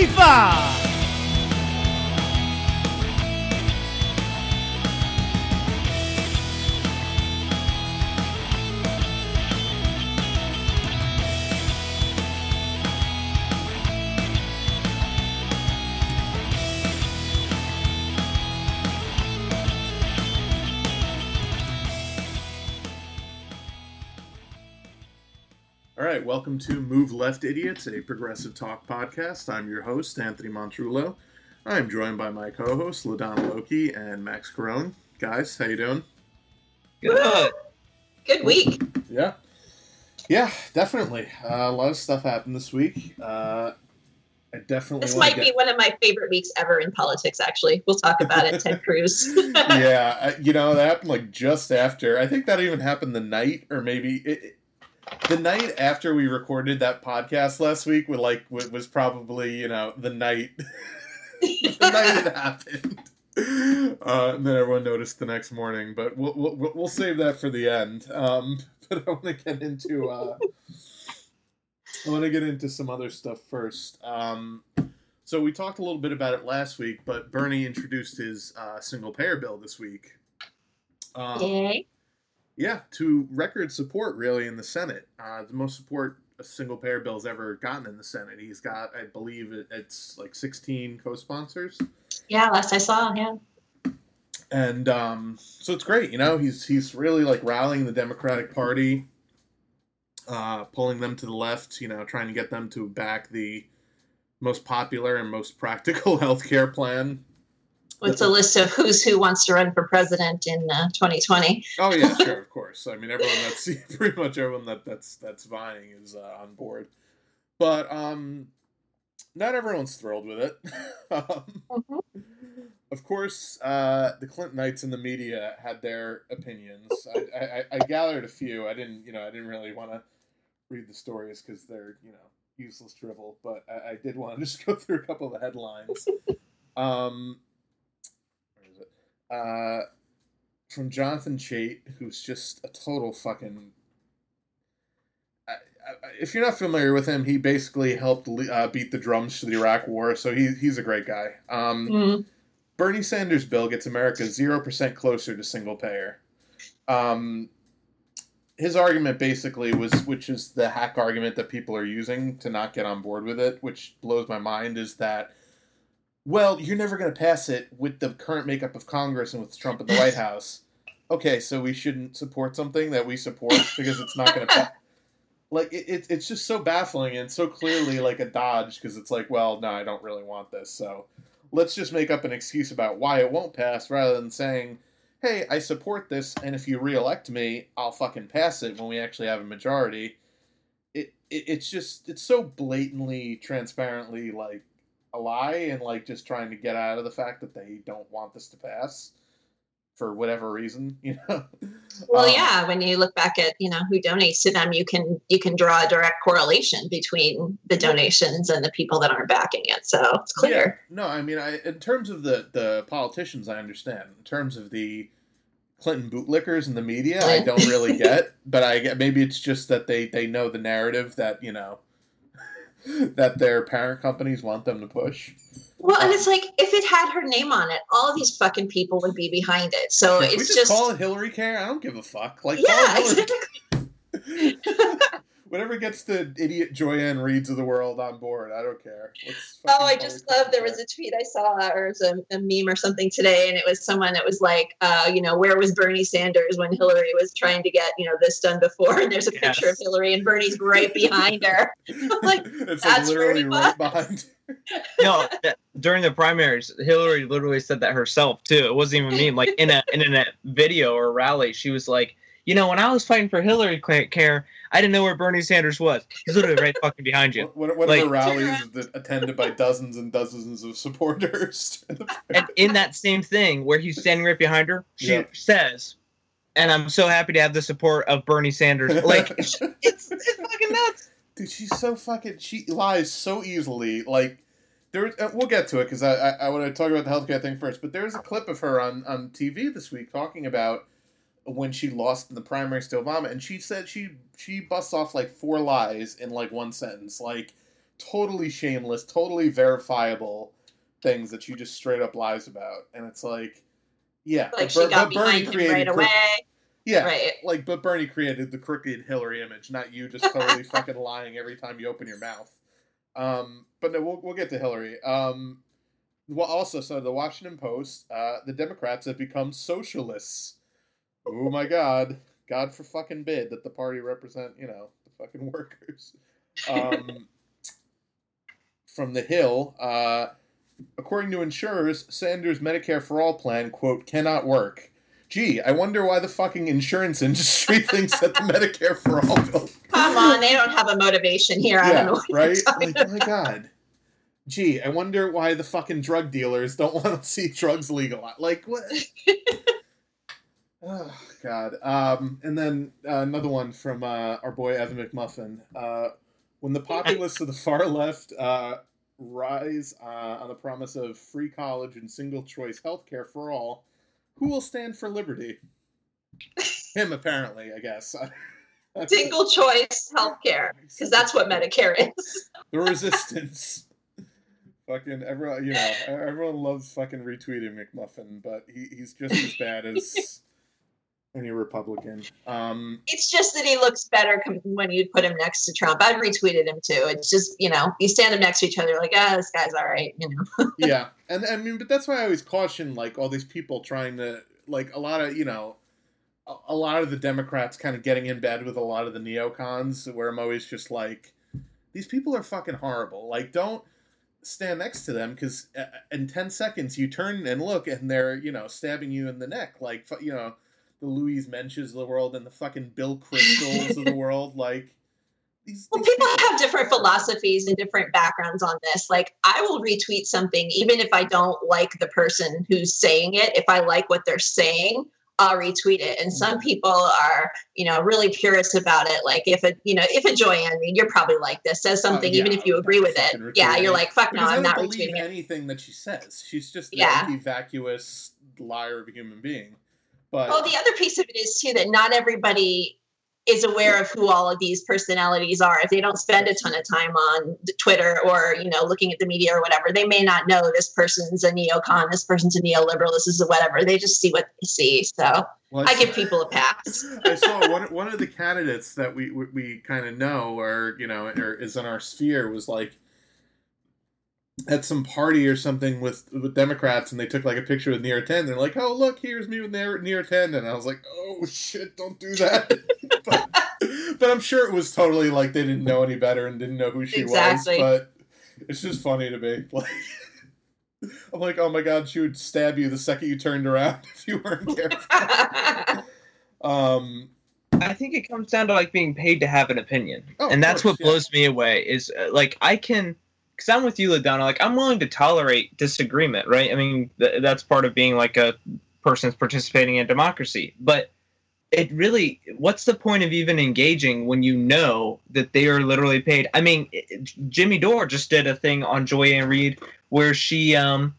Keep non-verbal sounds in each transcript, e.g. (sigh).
Antifa! Welcome to Move Left Idiots, a progressive talk podcast. I'm your host, Anthony Montrullo. I'm joined by my co-hosts, LaDonna Loki and Max Carone. Guys, how you doing? Good. Good week. Yeah, yeah, definitely. Uh, a lot of stuff happened this week. Uh, I definitely This might be one of my favorite weeks ever in politics, actually. We'll talk about it, Ted Cruz. (laughs) yeah, you know that happened like just after. I think that even happened the night, or maybe it- the night after we recorded that podcast last week. Was like wa- was probably you know the night (laughs) the night it happened. Uh, and then everyone noticed the next morning, but we'll we'll, we'll save that for the end. Um, (laughs) but I want to get into uh, I want to get into some other stuff first. Um, so we talked a little bit about it last week, but Bernie introduced his uh, single payer bill this week. Um, Yay. Yeah, to record support really in the Senate. Uh, the most support a single payer bill's ever gotten in the Senate. He's got, I believe, it, it's like 16 co-sponsors, Yeah, last I saw, yeah. and um, so it's great. You know, he's he's really like rallying the Democratic Party, uh, pulling them to the left. You know, trying to get them to back the most popular and most practical (laughs) health care plan. With a list of who's who wants to run for president in uh, 2020. Oh yeah, sure, (laughs) of course. I mean, everyone that's (laughs) pretty much everyone that that's that's vying is uh, on board, but um, not everyone's thrilled with it. (laughs) um, Mhm. of course, uh, the Clintonites in the media had their opinions. I, I, I gathered a few. I didn't, you know, I didn't really want to read the stories because they're, you know, useless drivel. But I, I did want to just go through a couple of the headlines. Um, where is it? Uh, from Jonathan Chait, who's just a total fucking. I, I, if you're not familiar with him, he basically helped uh, beat the drums to the Iraq War, so he, he's a great guy. Um, Mm. Bernie Sanders' bill gets America 0% closer to single payer. Um, his argument basically was, which is the hack argument that people are using to not get on board with it, which blows my mind, is that, well, you're never going to pass it with the current makeup of Congress and with Trump in the White House. Okay, so we shouldn't support something that we support because it's not going to pass. (laughs) Like it, it, it's just so baffling and so clearly like a dodge because it's like, well, no, I don't really want this, so let's just make up an excuse about why it won't pass rather than saying, hey, I support this, and if you reelect me, I'll fucking pass it when we actually have a majority. It, it it's just it's so blatantly, transparently like a lie, and like just trying to get out of the fact that they don't want this to pass for whatever reason, (laughs) you know. Well, Um, yeah. When you look back at you know who donates to them, you can you can draw a direct correlation between the donations and the people that aren't backing it. So it's clear. Yeah. No, I mean, I in terms of the the politicians, I understand. In terms of the Clinton bootlickers and the media, I don't really (laughs) get. But I get maybe it's just that they they know the narrative that you know (laughs) that their parent companies want them to push. Well, and um, it's like if it had her name on it, all of these fucking people would be behind it. So Can we it's just, just, call it Hillary Care. I don't give a fuck. Like yeah, exactly. (laughs) Hillary. Whatever gets the idiot Joy Ann Reids of the world on board, I don't care. Oh, I just love. There was a tweet I saw, or it was a, a meme or something today, and it was someone that was like, uh, you know, where was Bernie Sanders when Hillary was trying to get, you know, this done before? (laughs) And there's a picture of Hillary, and Bernie's right behind her. (laughs) (laughs) like, it's that's like literally very right behind. no, that, during the primaries, Hillary literally said that herself too. It wasn't even me. Like in a in a video or rally, she was like, "You know, when I was fighting for Hillary Care, I didn't know where Bernie Sanders was. He's literally right fucking behind you." (laughs) What, of Like- the rallies that attended by dozens and dozens of supporters. (laughs) And in that same thing where he's standing right behind her, she Yeah. says, "And I'm so happy to have the support of Bernie Sanders." Like (laughs) it's it's fucking nuts. Dude, she's so fucking. She lies so easily. Like, there. Uh, we'll get to it because I, I, I want to talk about the healthcare thing first. But there was a clip of her on on TV this week talking about when she lost in the primaries to Obama, and she said she she busts off like four lies in like one sentence. Like, totally shameless, totally verifiable things that she just straight up lies about, and it's like, yeah, Like but she got but Bernie created right away. Yeah, Right. like, but Bernie created the crooked Hillary image, not you just (laughs) totally fucking lying every time you open your mouth. Um, but no, we'll, we'll get to Hillary. Um, well, also, so the Washington Post, uh, the Democrats have become socialists. Oh my God, God for fucking bid that the party represent, you know, the fucking workers. Um, (laughs) from the Hill, uh, according to insurers, Sanders' Medicare for All plan quote cannot work. Gee, I wonder why the fucking insurance industry (laughs) thinks that the Medicare for All bill. Come (laughs) on, they don't have a motivation here. I don't know. Right? Like, oh my god. Gee, I wonder why the fucking drug dealers don't want to see drugs legalized. Like what? Oh god. Um, and then uh, another one from uh, our boy Evan McMuffin. Uh, when the populists of the far left uh, rise uh, on the promise of free college and single choice healthcare for all, who will stand for liberty? Him, apparently. I guess. (laughs) Single choice healthcare, because that's what Medicare is. the resistance. fucking everyone, you know, everyone loves fucking retweeting McMuffin, but he, he's just as bad as any Republican. Um, It's just that he looks better com- when you put him next to Trump. I've retweeted him too. It's just you know you stand them next to each other, like ah, this guy's all right. You know, (laughs) yeah, and I mean, but that's why I always caution like all these people trying to like a lot of you know. a- A lot of the Democrats kind of getting in bed with a lot of the neocons, where I'm always just like, these people are fucking horrible. Like, don't stand next to them because in 10 seconds you turn and look and they're, you know, stabbing you in the neck. Like, you know, the Louise Mensches of the world and the fucking Bill Kristols of the (laughs) world. Like, these, well, these people have different philosophies and different backgrounds on this. Like, I will retweet something even if I don't like the person who's saying it. If I like what they're saying, I'll retweet it. And some mm-hmm. people are, you know, really purist about it. Like, if a, you know, if a Joy Ann Reid, you're probably like this, says oh, something, Oh, yeah, even if you agree with it, yeah, you're like, fuck no, Because I'm not retweeting it. anything that she says. She's just Yeah. an vacuous liar of a human being. But Well, the other piece of it is too that not everybody is aware of who all of these personalities are. If they don't spend a ton of time on Twitter or you know looking at the media or whatever, they may not know this person's a neocon, this person's a neoliberal, this is a whatever. They just see what they see. So well, I saw- give people a pass. (laughs) I saw one one of the candidates that we we, we kind of know or you know or is in our sphere was like at some party or something with with Democrats and they took like a picture with Neera Tanden they're like oh look here's me with Neera, Neera Tanden and I was like oh shit don't do that. (laughs) But, but I'm sure it was totally like they didn't know any better and didn't know who she Exactly. was but it's just funny to me. (laughs) Like I'm like oh my god she would stab you the second you turned around (laughs) if you weren't careful um I think it comes down to like being paid to have an opinion, Oh, and that's course, what blows me away. Is uh, like I can, because I'm with you, Ladonna. Like I'm willing to tolerate disagreement, right? I mean, th- that's part of being like a person's participating in democracy. But it really, what's the point of even engaging when you know that they are literally paid? I mean, it- Jimmy Dore just did a thing on Joy Ann Reid where she, um,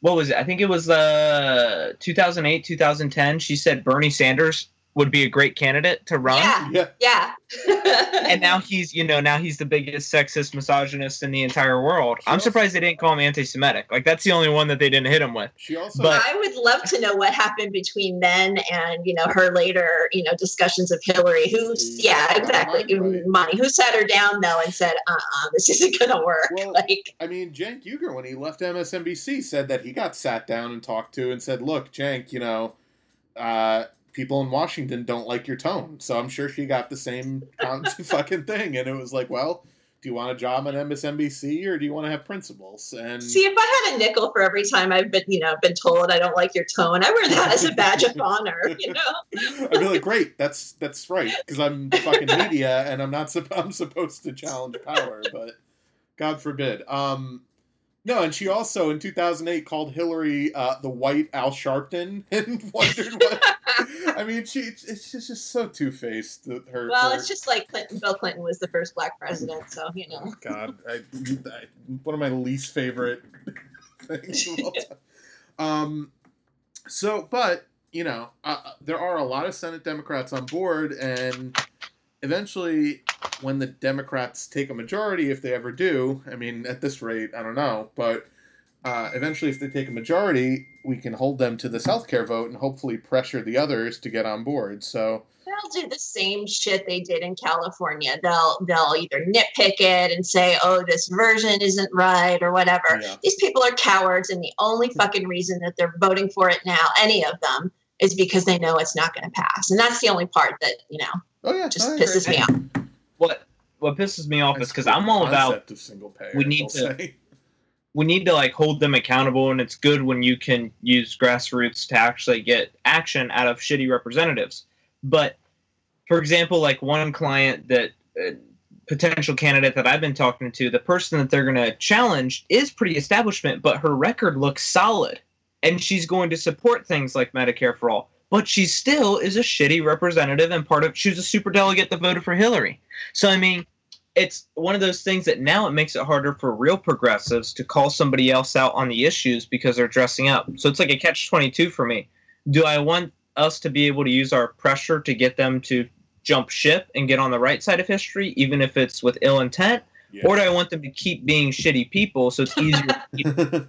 what was it? I think it was uh 2008, 2010. She said Bernie Sanders would be a great candidate to run yeah, yeah yeah. (laughs) and now he's you know now he's the biggest sexist misogynist in the entire world i'm Sure. surprised they didn't call him anti-semitic like that's the only one that they didn't hit him with she also But- I would love to know what happened between then and you know her later you know discussions of Hillary. Who's yeah, Yeah, exactly. right, right. Money. Who sat her down though and said, "Uh, uh this (laughs) isn't gonna work." Well, like, I mean, Cenk Uygur, when he left MSNBC, said that he got sat down and talked to and said, "Look, Cenk, you know, uh, people in Washington don't like your tone." So I'm sure she got the same (laughs) fucking thing, and it was like, "Well, do you want a job on MSNBC or do you want to have principles?" And see, if I had a nickel for every time I've been, you know, been told I don't like your tone, I wear that as a badge of honor. (laughs) You know. (laughs) I'd be like, "Great, that's that's right," because I'm the fucking media and I'm not I'm supposed to challenge power, but God forbid. Um, no, and she also in 2008 called Hillary uh, the white Al Sharpton and wondered what. I mean, she it's just, just so two faced. Her Well, her- it's just like Clinton. Bill Clinton was the first black president, so you know. Oh, God, I, I, one of my least favorite (laughs) things of all time. Um, so, but you know, uh, there are a lot of Senate Democrats on board, and eventually, when the Democrats take a majority, if they ever do, I mean, at this rate, I don't know, but uh, eventually, if they take a majority, we can hold them to this healthcare vote and hopefully pressure the others to get on board. So they'll do the same shit they did in California. They'll they'll either nitpick it and say, "Oh, this version isn't right" or whatever. Yeah. These people are cowards, and the only fucking reason that they're voting for it now, any of them, is because they know it's not going to pass. And that's the only part that you know oh yeah, just I agree. pisses me off. What what pisses me off is because I'm all about of single payer. we need to- say. We need to like hold them accountable and it's good when you can use grassroots to actually get action out of shitty representatives. But for example like one client that uh, potential candidate that i've been talking to the person that they're going to challenge is pretty establishment but her record looks solid and she's going to support things like medicare for all but she still is a shitty representative and part of she was a super delegate that voted for hillary. So i mean it's one of those things that now it makes it harder for real progressives to call somebody else out on the issues because they're dressing up. So it's like a catch 22 for me. Do I want us to be able to use our pressure to get them to jump ship and get on the right side of history, even if it's with ill intent? Yeah. Or do I want them to keep being shitty people so it's easier? (laughs)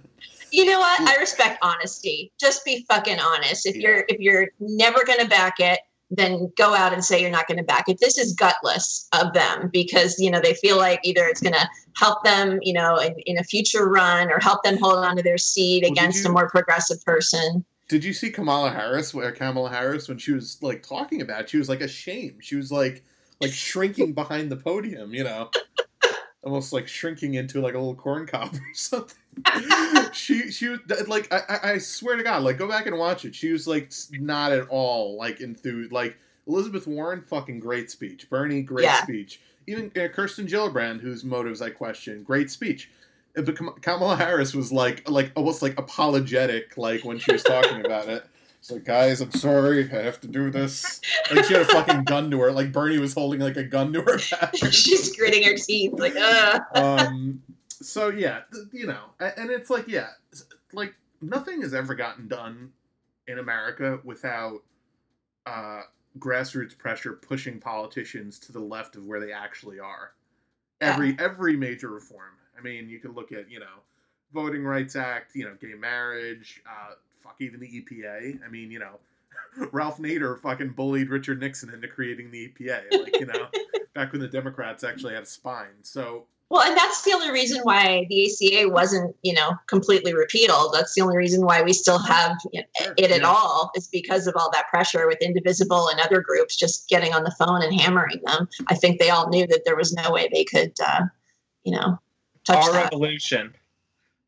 You know what? I respect honesty. Just be fucking honest. If you're if you're never going to back it, then go out and say you're not going to back it. This is gutless of them because you know they feel like either it's going to help them, you know, in, in a future run or help them hold on to their seat Well, against you- a more progressive person. Did you see Kamala Harris? Where Kamala Harris, when she was like talking about, it, she was like ashamed. She was like like shrinking behind the podium, you know, (laughs) almost like shrinking into like a little corn cob (laughs) or something. (laughs) she she was like I, I- I swear to God, like go back and watch it. She was like not at all like enthused. Like Elizabeth Warren, fucking great speech. Bernie, great Yeah. speech. Even uh, Kirsten Gillibrand, whose motives I question, great speech. Uh, But Kamala Harris was like like almost like apologetic, like when she was talking about it. It's like, guys, I'm sorry, I have to do this. Like she had a fucking gun to her. Like Bernie was holding like a gun to her back. (laughs) She's gritting her teeth like, uh um, so yeah, th- you know, and it's like yeah, like nothing has ever gotten done in America without uh, grassroots pressure pushing politicians to the left of where they actually are. Every every major reform. I mean, you can look at you know, Voting Rights Act, you know, gay marriage, uh, fuck even the EPA. I mean, you know. (laughs) Ralph Nader fucking bullied Richard Nixon into creating the EPA, like you know, (laughs) back when the Democrats actually had a spine. So Well, and that's the only reason why the ACA wasn't, you know, completely repealed. That's the only reason why we still have you know, it at all is because of all that pressure with Indivisible and other groups just getting on the phone and hammering them. I think they all knew that there was no way they could, uh, you know, touch Our that. revolution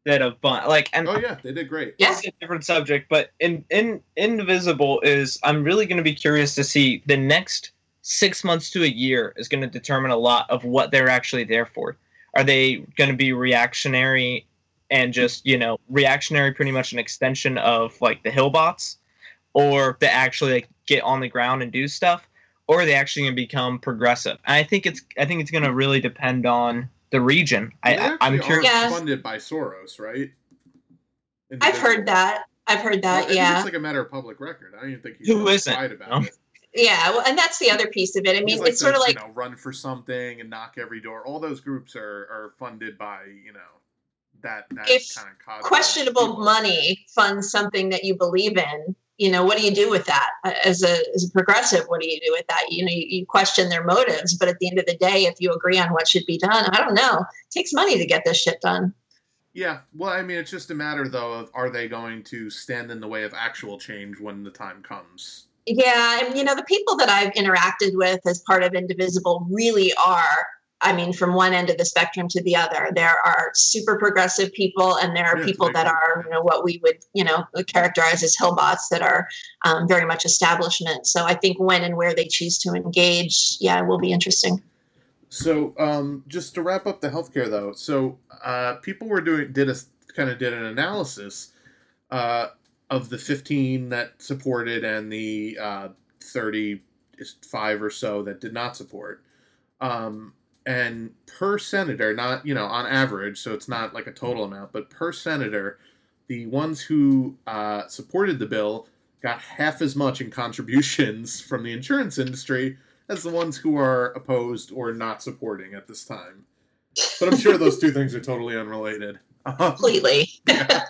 that of bun like and Oh yeah, they did great. Yeah. A different subject, but in in Indivisible is I'm really going to be curious to see the next six months to a year is going to determine a lot of what they're actually there for. Are they going to be reactionary and just you know reactionary, pretty much an extension of like the Hillbots, or they actually like get on the ground and do stuff, or are they actually going to become progressive? And I think it's I think it's going to really depend on the region. Well, I, they I I'm curious. Yeah. funded by Soros, right? I've heard that. I've heard that. think yeah. it's like a matter of public record. I don't even think he's Who really isn't, about no? it. Yeah. Well, and that's the other piece of it. I mean, like it's sort of like you know run for something and knock every door. All those groups are are funded by you know that that If kind of questionable money funds something that you believe in you know what do you do with that as a as a progressive what do you do with that you know you, you question their motives but at the end of the day if you agree on what should be done i don't know it takes money to get this shit done Yeah, well, I mean, it's just a matter though of are they going to stand in the way of actual change when the time comes? Yeah and you know the people that i've interacted with as part of indivisible really are i mean from one end of the spectrum to the other. There are super progressive people and there are Yeah, people that are you know what we would you know characterize as hillbots that are um, very much establishment. So i think when and where they choose to engage yeah will be interesting. So, um, just to wrap up the healthcare though, so uh, people were doing did a kind of did an analysis uh, of the 15 that supported and the uh, 35 or so that did not support. Um, and per senator, not you know on average, so it's not like a total amount, but per senator, the ones who uh, supported the bill got half as much in contributions (laughs) from the insurance industry as the ones who are opposed or not supporting at this time. But I'm sure those two things are totally unrelated. Completely. (laughs) yeah.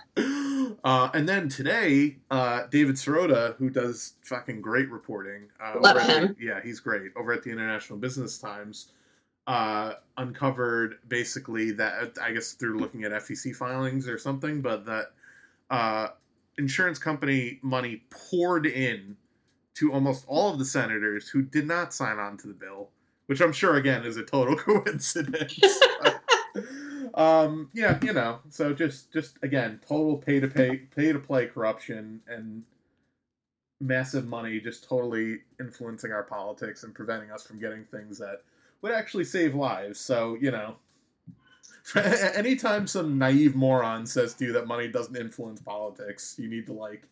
Uh, and then today, uh, David Sirota, who does fucking great reporting, uh, Love him. the- yeah, he's great over at the International Business Times. Uh, uncovered basically that I guess through looking at FEC filings or something, but that uh, insurance company money poured in to almost all of the senators who did not sign on to the bill, which I'm sure again is a total (laughs) coincidence. (laughs) um, yeah, you know, so just just again, total pay to pay pay to play corruption and massive money just totally influencing our politics and preventing us from getting things that would actually save lives. So, you know, (laughs) anytime some naive moron says to you that money doesn't influence politics, you need to like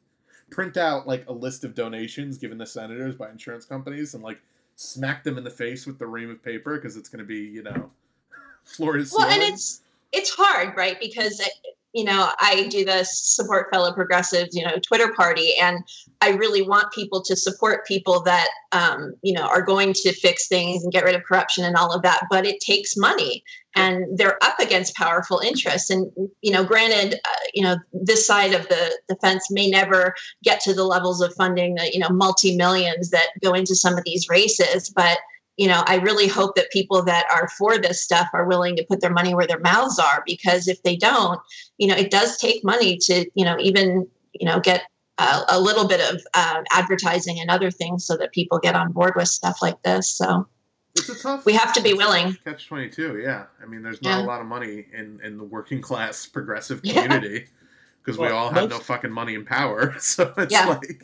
print out like a list of donations given to senators by insurance companies and like smack them in the face with the ream of paper because it's going to be, you know, (laughs) floor to Well, ceiling. and it's it's hard, right? Because it- you know, I do the support fellow progressives, you know, Twitter party, and I really want people to support people that, um, you know, are going to fix things and get rid of corruption and all of that. But it takes money, and they're up against powerful interests. And you know, granted, uh, you know, this side of the the fence may never get to the levels of funding that you know multi millions that go into some of these races, but you know, I really hope that people that are for this stuff are willing to put their money where their mouths are because if they don't, you know, it does take money to, you know, even, you know, get a, a little bit of uh, advertising and other things so that people get on board with stuff like this. So It's a tough. we have to be willing. Catch twenty two. Yeah, I mean, there's not Yeah. a lot of money in in the working (laughs) class progressive community because we Well, all have no fucking money and power. (laughs) So it's Yeah. like,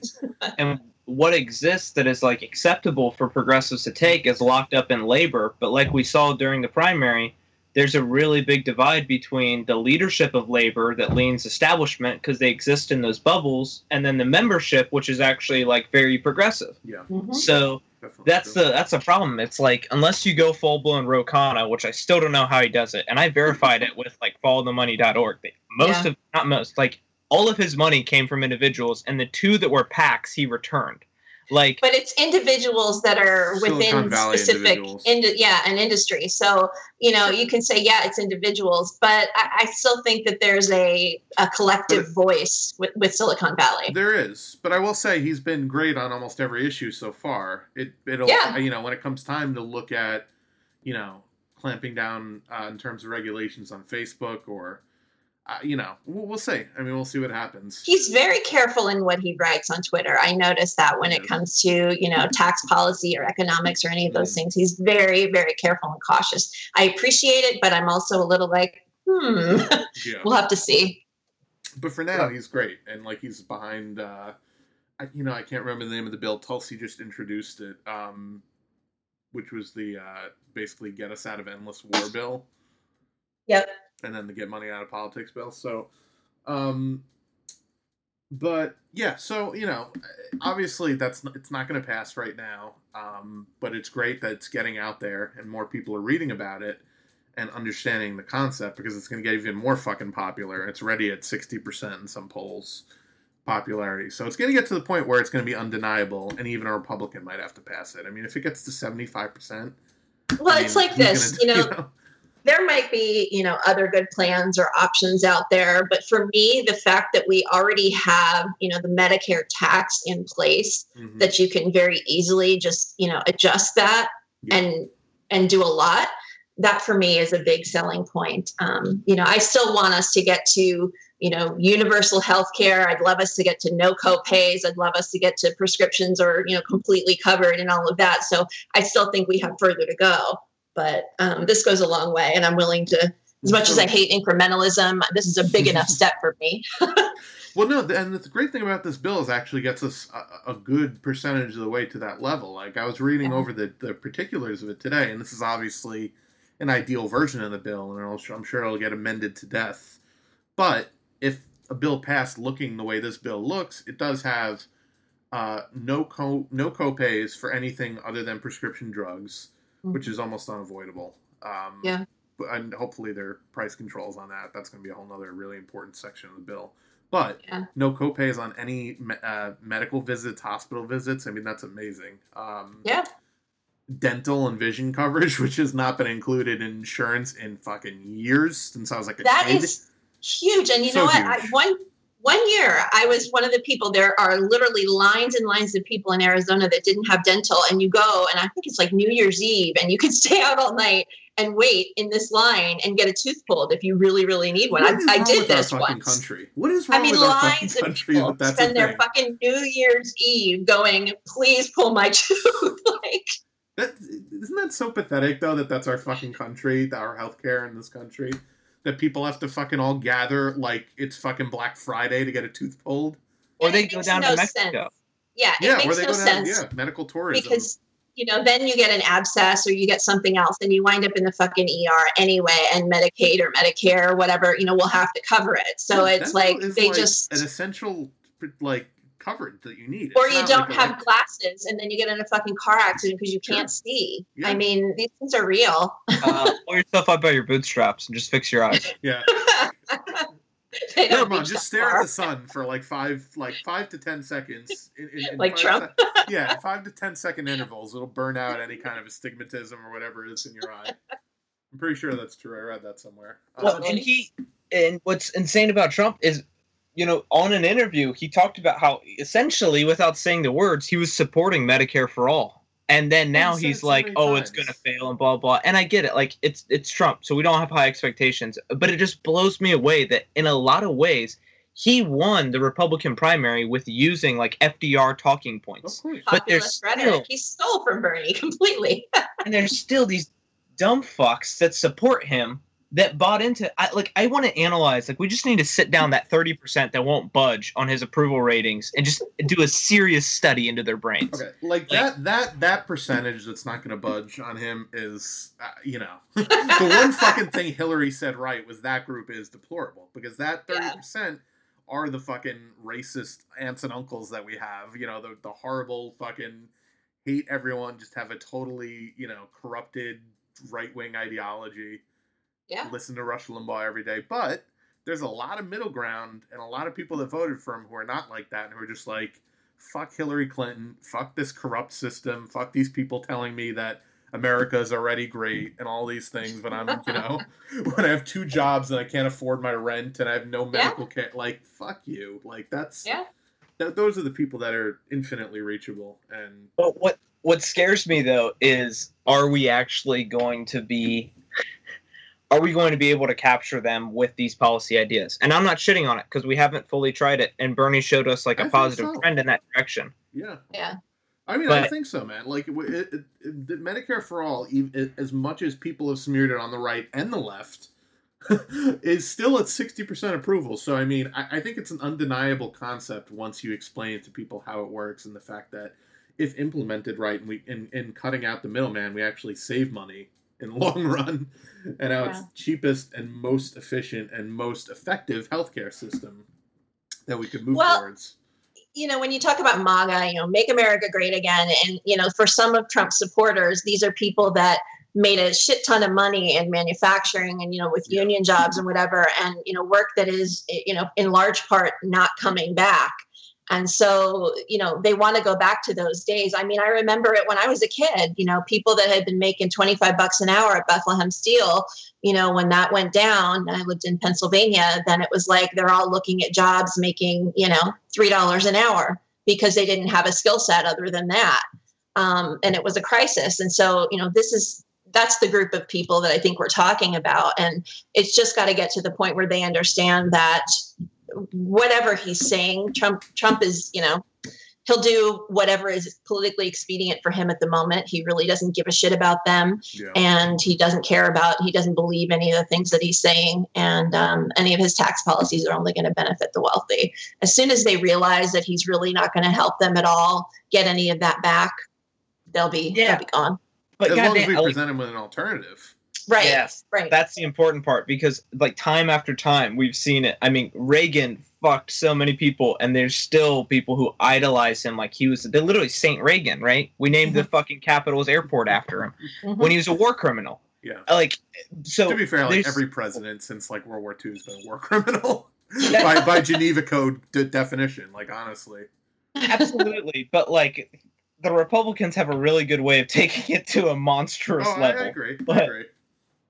and what exists that is like acceptable for progressives to take is locked up in labor but like we saw during the primary there's a really big divide between the leadership of labor that leans establishment because they exist in those bubbles and then the membership which is actually like very progressive yeah, Mhm. so definitely. that's the that's a problem it's like unless you go full blown Ro Khanna which i still don't know how he does it and i verified it with like followthemoney.org They- most Yeah. of not most like all of his money came from individuals and the two that were packs he returned like But it's individuals that are within specific, individuals. ind- yeah, an industry. So you know, you can say, yeah, it's individuals, but I, I still think that there's a, a collective voice with, with Silicon Valley. There is, but I will say he's been great on almost every issue so far. It it'll Yeah. you know when it comes time to look at you know clamping down uh, in terms of regulations on Facebook or uh, you know we'll, we'll see. I mean we'll see what happens. he's very careful in what he writes on Twitter. I noticed that when it comes to, you know, tax policy or economics or any of those things, he's very, very careful and cautious. I appreciate it, but I'm also a little like, hmm, (laughs) Yeah. we'll have to see. But for now, he's great, and like he's behind. Uh, I, you know, I can't remember the name of the bill. Tulsi just introduced it, um, which was the uh, basically get us out of endless war bill, Yep. And then the get money out of politics bill. So, um, but yeah, so you know, obviously that's it's not going to pass right now, um, but it's great that it's getting out there and more people are reading about it and understanding the concept because it's going to get even more fucking popular. It's already at sixty percent in some polls popularity, so it's going to get to the point where it's going to be undeniable, and even a Republican might have to pass it. I mean, if it gets to seventy five percent, Well, it's like this, you (laughs) know, there might be you know other good plans or options out there but for me the fact that we already have you know the medicare tax in place Mhm. that you can very easily just you know adjust that Yeah. and and do a lot that for me is a big selling point. Um, you know i still want us to get to you know universal health care. I'd love us to get to no co-pays. I'd love us to get to prescriptions or you know completely covered and all of that. So i still think we have further to go but um, this goes a long way and i'm willing to as much as i hate incrementalism this is a big enough (laughs) step for me (laughs) Well, no, and the great thing about this bill is actually gets us a, a good percentage of the way to that level. Like I was reading Yeah. over the, the particulars of it today, and this is obviously an ideal version of the bill, and I'll, I'm sure it'll get amended to death. But if a bill passed looking the way this bill looks, it does have uh, no co no copays for anything other than prescription drugs, which is almost unavoidable. Um, Yeah. And hopefully there are price controls on that. That's going to be a whole other really important section of the bill. But Yeah. no copays on any uh, medical visits, hospital visits. I mean, that's amazing. Um, Yeah. dental and vision coverage, (laughs) which has not been included in insurance in fucking years since I was like a That kid. is huge. And you So know what? I, one one year, I was one of the people. There are literally lines and lines of people in Arizona that didn't have dental, and you go, and I think it's like New Year's Eve, and you can (laughs) stay out all night and wait in this line and get a tooth pulled if you really, really need one. I, I did this once. country? What is wrong I mean, with our fucking lines of country people that that's spend their fucking New Year's Eve going, "Please pull my (laughs) tooth." (laughs) like, That, isn't that so pathetic though that that's our fucking country, that our healthcare in this country, that people have to fucking all gather like it's fucking Black Friday to get a tooth pulled. Or they go down no to Mexico. sense. yeah, it Yeah, makes where they no go down, sense. yeah, medical tourism. because you know then you get an abscess or you get something else and you wind up in the fucking ER anyway and Medicaid or Medicare or whatever you know will have to cover it so Yeah, it's dental like is they like just an essential like coverage that you need. or It's you don't like a- have glasses and then you get in a fucking car accident because you can't see Yeah. I mean these things are real Uh, pull yourself up by your bootstraps and just fix your eyes. (laughs) yeah. (laughs) they don't Come on, just stare far. at the sun for like five, like five to ten seconds. In, in, in Like Trump? sec- (laughs) yeah, five to ten second intervals. It'll burn out any kind of astigmatism or whatever is in your eye. I'm pretty sure that's true. I read that somewhere. Well, Um, and he and what's insane about Trump is, you know, on an interview he talked about how essentially, without saying the words, he was supporting Medicare for all. And then now he he's so like, many "Oh, it's gonna fail," and blah blah. And I get it, like it's it's Trump, so we don't have high expectations. But it just blows me away that in a lot of ways, he won the Republican primary with using like FDR talking points. course. but there's Populist rhetoric. still- He stole from Bernie (laughs) completely. and there's still these dumb fucks that support him that bought into I like I want to analyze like we just need to sit down that 30% that won't budge on his approval ratings and just do a serious study into their brains. Okay, like that that that percentage that's not going to budge on him is, uh, you know, (laughs) the one (laughs) fucking thing Hillary said right was that group is deplorable because that thirty Yeah. percent are the fucking racist aunts and uncles that we have. You know, the the horrible fucking hate everyone, just have a totally you know corrupted right wing ideology. Yeah. Listen to Rush Limbaugh every day, but there's a lot of middle ground and a lot of people that voted for him who are not like that and who are just like fuck Hillary Clinton, fuck this corrupt system, fuck these people telling me that America is already great and all these things when I'm, you know, (laughs) (laughs) when I have two jobs and I can't afford my rent and I have no medical care. Like, fuck you. Like, that's, Yeah. th- those are the people that are infinitely reachable. And But what what scares me though is are we actually going to be are we going to be able to capture them with these policy ideas? And I'm not shitting on it because we haven't fully tried it and Bernie showed us like I a think positive so. trend in that direction. yeah. Yeah. I mean, I think so, man. Like, it, it, it, it- the Medicare for all, ev- as much as people have smeared it on the right and the left, (laughs) is still at 60% approval. So, I mean, I, I think it's an undeniable concept once you explain it to people how it works and the fact that if implemented right and we in, in cutting out the middleman, we actually save money in the (laughs) long run. And how it's cheapest and most efficient and most effective healthcare system that we could move Well, towards. you know, when you talk about MAGA, you know, make America great again, and you know, for some of Trump's supporters, these are people that made a shit ton of money in manufacturing and you know with Yeah. union jobs and whatever and you know work that is you know in large part not coming back and so you know they want to go back to those days. I mean i remember it when i was a kid you know people that had been making 25 bucks an hour at bethlehem steel you know when that went down i lived in pennsylvania then it was like they're all looking at jobs making you know three dollars an hour because they didn't have a skill set other than that. Um, and it was a crisis. And so you know this is that's the group of people that i think we're talking about. And it's just got to get to the point where they understand that whatever he's saying trump trump is you know he'll do whatever is politically expedient for him at the moment he really doesn't give a shit about them Yeah. and he doesn't care about he doesn't believe any of the things that he's saying and um, any of his tax policies are only going to benefit the wealthy as soon as they realize that he's really not going to help them at all get any of that back they'll be Yeah. they'll be gone But as long as we present him with an alternative. Right yes, right that's the important part because like time after time we've seen it. I mean, Reagan fucked so many people, and there's still people who idolize him like he was. They're literally Saint Reagan, right? We named the fucking Capitol's airport after him Mhm. when he was a war criminal. Yeah. Like, so to be fair, like every president since like World War II has been a war (laughs) criminal by by Geneva Code de- definition. Like honestly, absolutely but like the Republicans have a really good way of taking it to a monstrous oh, level. I agree. I agree.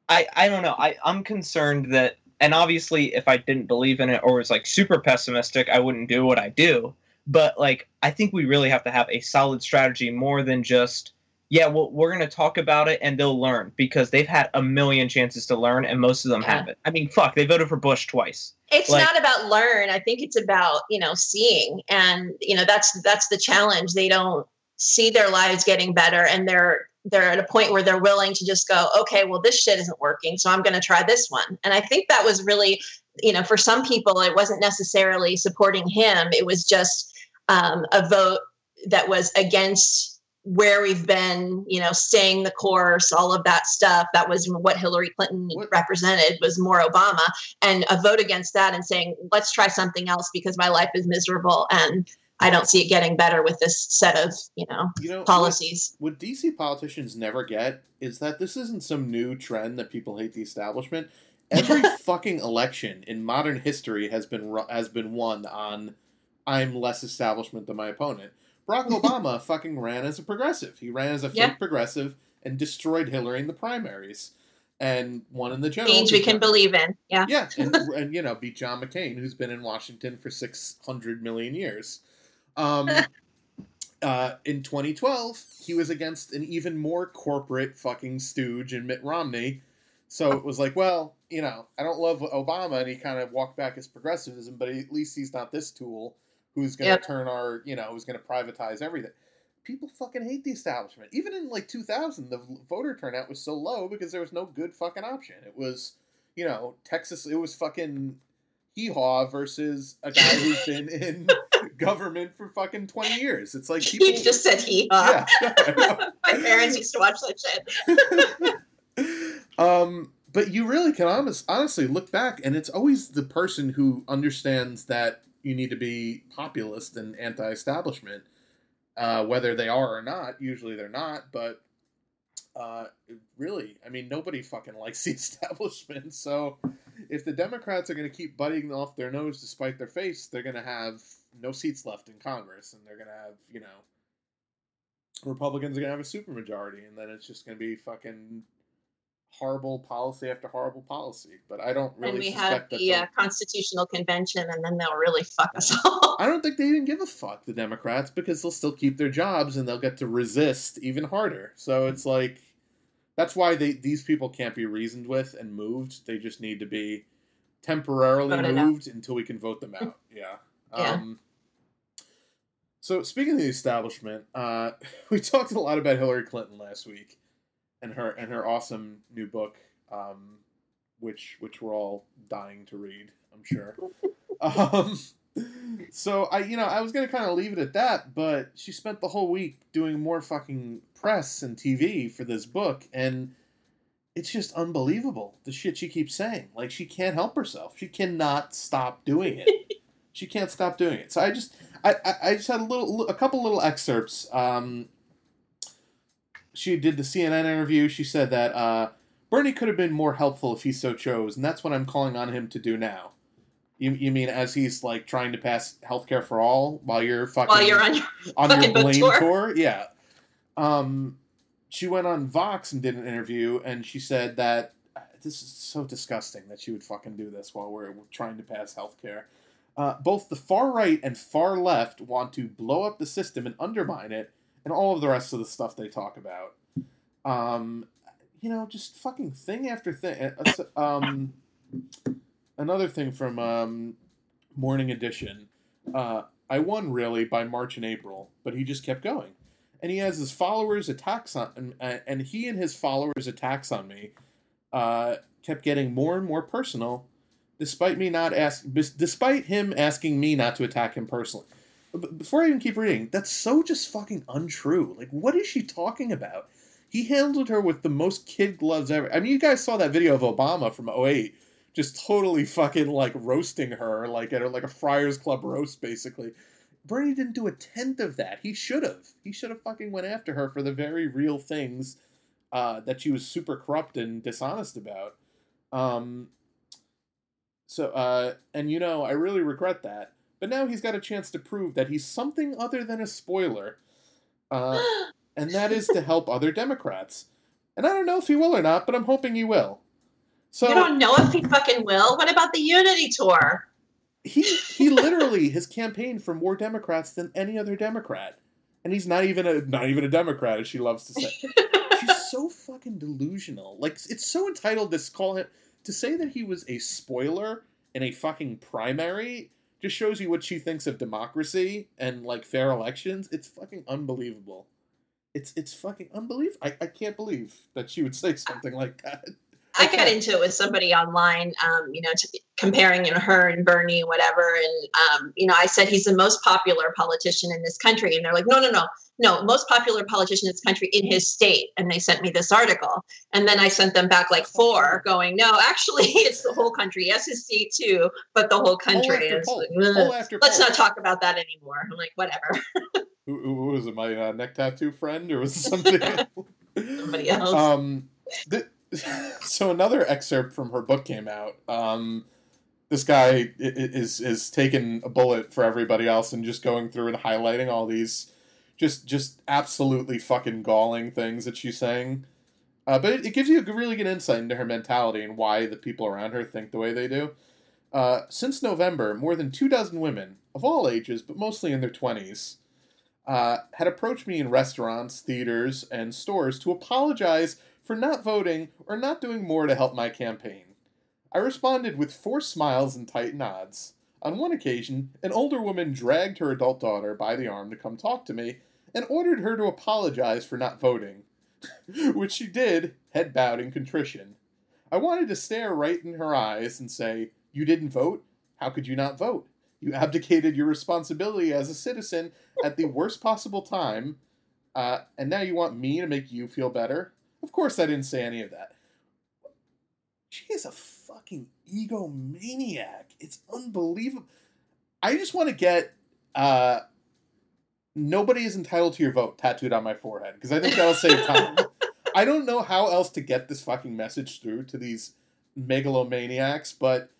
I, I don't know. I, I'm concerned that, and obviously, if I didn't believe in it or was like super pessimistic, I wouldn't do what I do. But like, I think we really have to have a solid strategy more than just, yeah, well, we're going to talk about it and they'll learn because they've had a million chances to learn and most of them Yeah. haven't. I mean, fuck, they voted for Bush twice. it's Like- not about learn i think it's about you know seeing and you know that's that's the challenge they don't see their lives getting better and they're they're at a point where they're willing to just go okay well this shit isn't working so i'm going to try this one. And i think that was really you know for some people it wasn't necessarily supporting him. It was just um, a vote that was against where we've been you know staying the course all of that stuff. That was what hillary clinton represented was more obama and a vote against that and saying let's try something else because my life is miserable and i don't see it getting better with this set of you know You know, policies what DC politicians never get is that this isn't some new trend that people hate the establishment. (laughs) Every fucking election in modern history has been has been won on I'm less establishment than my opponent. Barack (laughs) Obama fucking ran as a progressive. He ran as a fake Yeah. progressive and destroyed Hillary in the primaries and won in the general. change we can believe in yeah yeah, and, (laughs) and you know, beat John McCain, who's been in Washington for six hundred million years. Um, (laughs) uh, in 2012, he was against an even more corporate fucking stooge in Mitt Romney. So it was like, well, you know, I don't love Obama, and he kind of walked back his progressivism, but at least he's not this tool who's going to Yep. turn our, you know, who's going to privatize everything. People fucking hate the establishment. Even in like 2000, the voter turnout was so low because there was no good fucking option. It was, you know, Texas. It was fucking hee haw versus a guy who's been in (laughs) government for fucking 20 years. It's like (laughs) people. you just said he yeah. (laughs) My parents used to watch that shit (laughs) um, but you really can honest, honestly look back, and it's always the person who understands that you need to be populist and anti-establishment, uh, whether they are or not. Usually they're not, but uh, really, I mean, nobody fucking likes the establishment. So if the Democrats are going to keep butting off their nose to spite their face, they're going to have no seats left in Congress, and they're going to have, you know. Republicans are gonna have a supermajority, and then it's just gonna be fucking horrible policy after horrible policy. But I don't really and we have the uh, constitutional convention and then they'll really fuck us (laughs) all I don't think they even give a fuck the Democrats because they'll still keep their jobs and they'll get to resist even harder. So it's like that's why they these people can't be reasoned with and moved. They just need to be temporarily Voted out. moved until we can vote them out. (laughs) Yeah. Yeah. Um, so speaking of the establishment, uh, (laughs) we talked a lot about Hillary Clinton last week and her and her awesome new book, um, which which we're all dying to read. I'm sure. (laughs) um, so I, you know, I was gonna kind of leave it at that, but she spent the whole week doing more fucking press and TV for this book, and it's just unbelievable the shit she keeps saying. Like she can't help herself. She cannot stop doing it. (laughs) she can't stop doing it. So I just, I, I, I just had a little, a couple little excerpts. Um, she did the CNN interview. She said that uh, Bernie could have been more helpful if he so chose, and that's what I'm calling on him to do now. You, you mean as he's like trying to pass healthcare for all while you're fucking while you're on your (laughs) on your blame tour. tour? Yeah. Um, she went on Vox and did an interview, and she said that uh, this is so disgusting that she would fucking do this while we're, we're trying to pass healthcare. Uh, both the far right and far left want to blow up the system and undermine it, and all of the rest of the stuff they talk about. Um, you know, just fucking thing after thing. Uh, uh, Um, another thing from um, Morning Edition. Uh, I won really by March and April, but he just kept going, and he has his followers attacks on, and, and he and his followers attacks on me uh, kept getting more and more personal, despite me not ask, despite him asking me not to attack him personally. But before I even keep reading, that's so just fucking untrue. Like, what is she talking about? He handled her with the most kid gloves ever. I mean, you guys saw that video of Obama from 08 just totally fucking like roasting her like at a, like a Friars Club roast basically. Bernie didn't do a tenth of that. He should have. He should have fucking went after her for the very real things uh, that she was super corrupt and dishonest about. Um, so uh, and you know I really regret that. But now he's got a chance to prove that he's something other than a spoiler. uh, (gasps) and that is to help other Democrats. And I don't know if he will or not, but I'm hoping he will. So you don't know if he fucking will. What about the Unity tour? he he literally has campaigned for more Democrats than any other Democrat, and he's not even a not even a Democrat, as she loves to say. (laughs) She's so fucking delusional. Like it's so entitled to call him to say that he was a spoiler in a fucking primary. Just shows you what she thinks of democracy and like fair elections. It's fucking unbelievable. It's it's fucking unbelievable. I, I can't believe that she would say something like that. I got into it with somebody online, um, you know, to, comparing you know, her and Bernie, whatever. And, um, you know, I said he's the most popular politician in this country. And they're like, no, no, no, no, most popular politician in this country in his state. And they sent me this article. And then I sent them back like four going, no, actually, (laughs) it's the whole country. Yes, his state too, but the whole country. Poll is like, Poll "Ugh, after Let's not talk about that anymore. I'm like, whatever. (laughs) Who, who was it? My uh, neck tattoo friend, or was it something? (laughs) Somebody else. um, th- (laughs) so another excerpt from her book came out. Um, this guy is is taking a bullet for everybody else and just going through and highlighting all these just just absolutely fucking galling things that she's saying. Uh, but it, it gives you a really good insight into her mentality and why the people around her think the way they do. Uh, since November, more than two dozen women of all ages, but mostly in their twenties, uh, had approached me in restaurants, theaters, and stores to apologize for not voting or not doing more to help my campaign. I responded with forced smiles and tight nods. On one occasion, an older woman dragged her adult daughter by the arm to come talk to me and ordered her to apologize for not voting, (laughs) which she did, head bowed in contrition. I wanted to stare right in her eyes and say, You didn't vote? How could you not vote? You abdicated your responsibility as a citizen at the worst possible time, uh, and now you want me to make you feel better? Of course, I didn't say any of that. She is a fucking egomaniac. It's unbelievable. I just want to get uh, nobody is entitled to your vote tattooed on my forehead because I think that'll save time. (laughs) I don't know how else to get this fucking message through to these megalomaniacs, but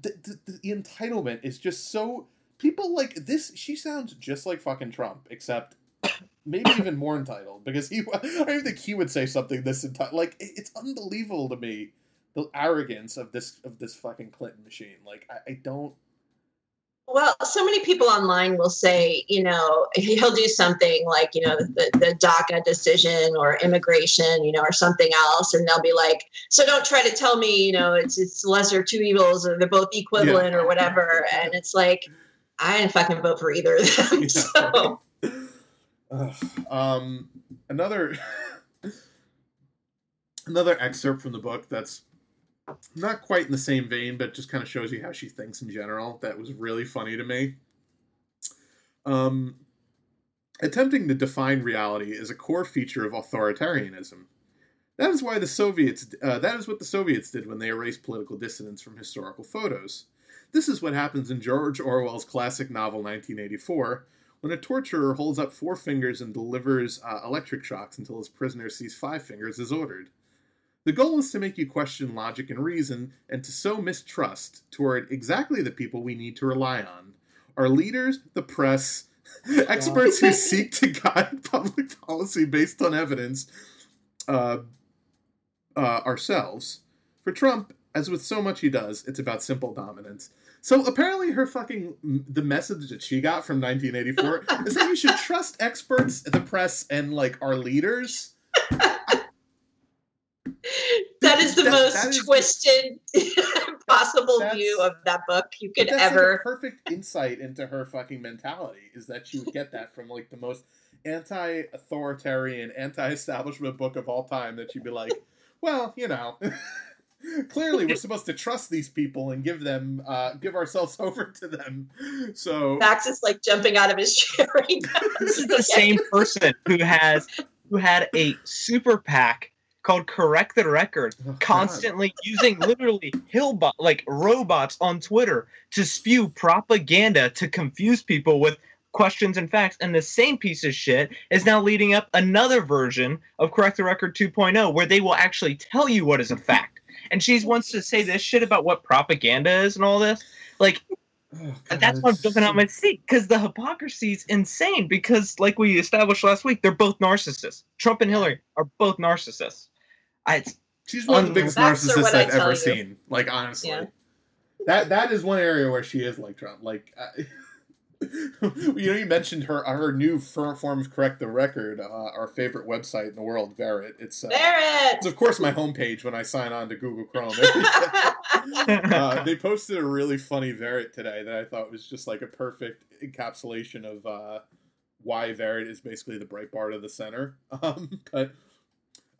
the, the, the entitlement is just so. People like this. She sounds just like fucking Trump, except maybe even more entitled because he. (laughs) I don't think he would say something this entitled. Like it's unbelievable to me the arrogance of this of this fucking Clinton machine. Like I, I don't. Well, so many people online will say, you know, (laughs) he'll do something like, you know, the, the DACA decision or immigration, you know, or something else. And they'll be like, so don't try to tell me, you know, it's it's lesser two evils or they're both equivalent or whatever. (laughs) And it's like, I didn't fucking vote for either of them. Yeah. So Um, another (laughs) another excerpt from the book that's not quite in the same vein, but just kind of shows you how she thinks in general. That was really funny to me. Um, attempting to define reality is a core feature of authoritarianism. That is why the Soviets. Uh, that is what the Soviets did when they erased political dissidents from historical photos. This is what happens in George Orwell's classic novel 1984, when a torturer holds up four fingers and delivers uh, electric shocks until his prisoner sees five fingers as ordered. The goal is to make you question logic and reason and to sow mistrust toward exactly the people we need to rely on our leaders, the press, (laughs) experts who seek to guide (laughs) public policy based on evidence, uh, uh, ourselves. For Trump, as with so much he does, it's about simple dominance. So apparently, her fucking the message that she got from 1984 (laughs) is that you should trust experts, the press, and like our leaders. that is the That- most that is- twisted (laughs) possible view of that book you could that's like, ever. a perfect insight into her fucking mentality is that she would get that from like the most anti-authoritarian, anti-establishment book of all time. That she'd be like, well, you know. (laughs) Clearly, we're (laughs) supposed to trust these people and give them, uh, give ourselves (laughs) over to them. So Max is like jumping out of his chair right now. (laughs) This is the same person who has who had a super PAC called Correct the Record, Oh, God. constantly using literally hillbot like robots on Twitter to spew propaganda to confuse people with questions and facts. And the same piece of shit is now leading up another version of Correct the Record 2.0 where they will actually tell you what is a fact. And she wants to say this shit about what propaganda is and all this. Like Oh, God, that's why I'm it's jumping out my seat because the hypocrisy is insane. Because, like we established last week, they're both narcissists. Trump and Hillary are both narcissists. I, it's- She's one of the biggest narcissists I I've ever you. seen. Like honestly, Yeah. that that is one area where she is like Trump. Like, I, you know, you mentioned her her new fir- forms correct the record. Uh, our favorite website in the world, Verrit. It's uh, Barrett. it's of course my homepage when I sign on to Google Chrome. (laughs) uh, they posted a really funny Verrit today that I thought was just like a perfect encapsulation of uh, why Verrit is basically the Breitbart of the center. (laughs) Um, but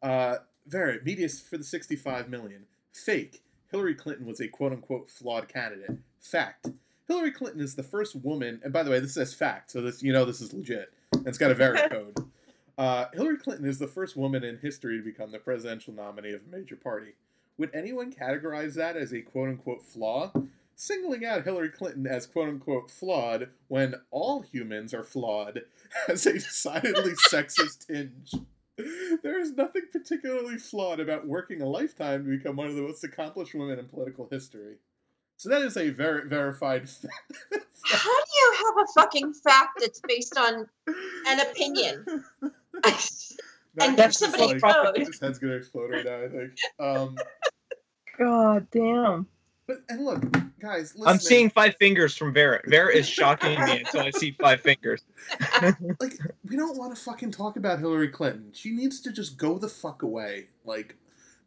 uh, Verrit, media for the 65 million. Fake. Hillary Clinton was a quote unquote flawed candidate. Fact. Hillary Clinton is the first woman, and by the way, this says fact, so this you know this is legit. And it's got a Verrit (laughs) code. Uh, Hillary Clinton is the first woman in history to become the presidential nominee of a major party. Would anyone categorize that as a quote unquote flaw? Singling out Hillary Clinton as quote unquote flawed when all humans are flawed (laughs) has a decidedly (laughs) sexist tinge. There is nothing particularly flawed about working a lifetime to become one of the most accomplished women in political history. So that is a ver- verified (laughs) fact. How do you have a fucking fact that's based on an opinion? And Max there's somebody like- code. His head's gonna explode right now. I think. Um, God damn. but and look, guys, I'm seeing five fingers from Vera. Vera is shocking me until I see five fingers. (laughs) like we don't want to fucking talk about Hillary Clinton. She needs to just go the fuck away. Like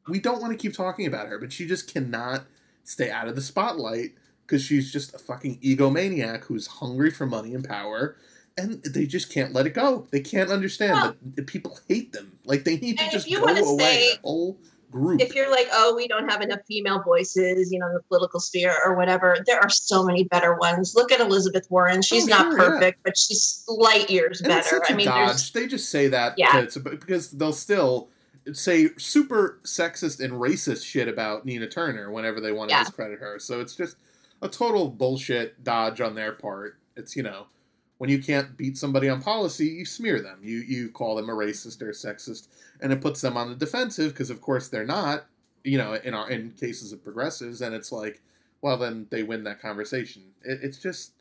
we don't want to keep talking about her, but she just cannot stay out of the spotlight because she's just a fucking egomaniac who's hungry for money and power. And they just can't let it go. They can't understand that people hate them. Like they need to And if just go away. say- whole group. if you're like, oh, we don't have enough female voices, you know, in the political sphere or whatever, there are so many better ones. Look at Elizabeth Warren. Oh, she's Oh, not sure, yeah. perfect, but she's light years And better. I mean. They just say that Yeah. to- to- because they'll still say super sexist and racist shit about Nina Turner whenever they want to Yeah. discredit her. So it's just a total bullshit dodge on their part. It's you know when you can't beat somebody on policy, you smear them. You you call them a racist or a sexist, and it puts them on the defensive because of course they're not. You know, in our in cases of progressives, and it's like, well, then they win that conversation. It, it's just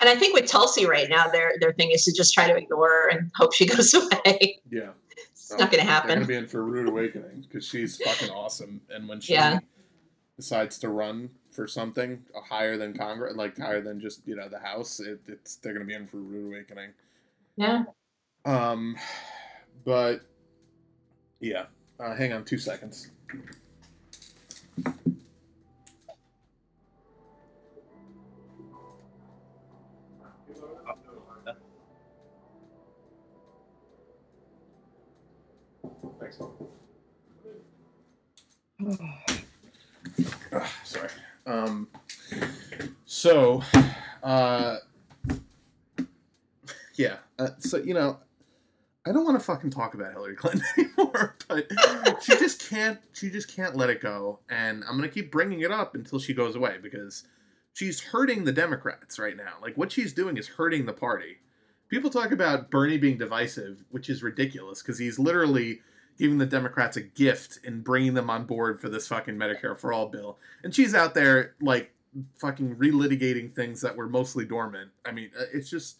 and I think with Tulsi right now, their their thing is to just try to ignore her and hope she (laughs) goes away. yeah. It's not going to They're happen. gonna be in for a rude awakening because she's fucking awesome, and when she Yeah. decides to run for something higher than Congress, like higher than just you know the House, it, it's they're gonna be in for a rude awakening. Yeah. Um, but yeah, uh, hang on two seconds. Ugh, (sighs) sorry. Um, so, uh, yeah. Uh, so you know, I don't want to fucking talk about Hillary Clinton (laughs) anymore, but she just can't. She just can't let it go, and I'm gonna keep bringing it up until she goes away because she's hurting the Democrats right now. Like what she's doing is hurting the party. People talk about Bernie being divisive, which is ridiculous because he's literally giving the Democrats a gift and bringing them on board for this fucking Medicare for all bill. And she's out there like fucking relitigating things that were mostly dormant. I mean, uh, it's just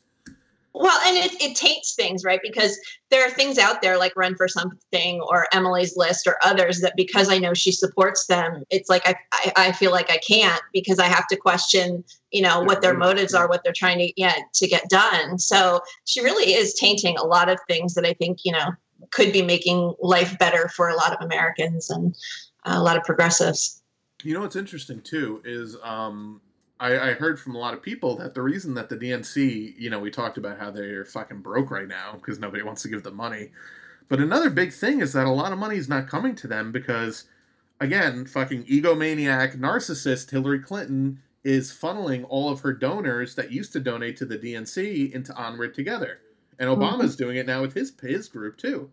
Well, and it, it taints things, right? Because there are things out there like Run for Something or Emily's List or others that because I know she supports them, it's like I, I, I feel like I can't because I have to question, you know, what their motives are, what they're trying to yeah to get done. So she really is tainting a lot of things that I think you know could be making life better for a lot of Americans and a lot of progressives. You know what's interesting too is um, I, I heard from a lot of people that the reason that the DNC, you know, we talked about how they're fucking broke right now because nobody wants to give them money. But another big thing is that a lot of money is not coming to them because, again, fucking egomaniac narcissist Hillary Clinton is funneling all of her donors that used to donate to the DNC into Onward Together, and Obama's doing it now with his his group too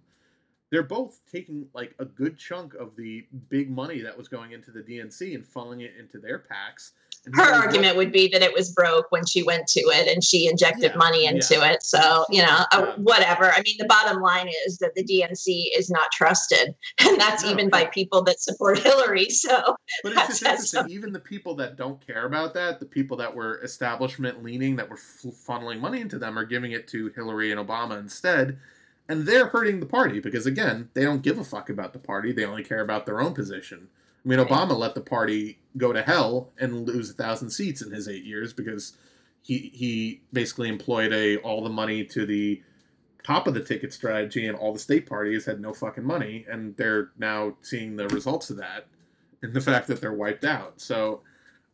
they're both taking like a good chunk of the big money that was going into the DNC and funneling it into their PACs. And her argument would be that it was broke when she went to it and she injected Yeah, money into yeah. it. So, you know, uh, whatever. I mean, the bottom line is that the DNC is not trusted. (laughs) And that's No, even by people that support Hillary. So, But it's just interesting. Even the people that don't care about that, the people that were establishment leaning, that were f- funneling money into them, are giving it to Hillary and Obama instead. And they're hurting the party because, again, they don't give a fuck about the party. They only care about their own position. I mean, Obama let the party go to hell and lose a thousand seats in his eight years because he he basically employed a all the money to the top of the ticket strategy, and all the state parties had no fucking money, and they're now seeing the results of that and the fact that they're wiped out. So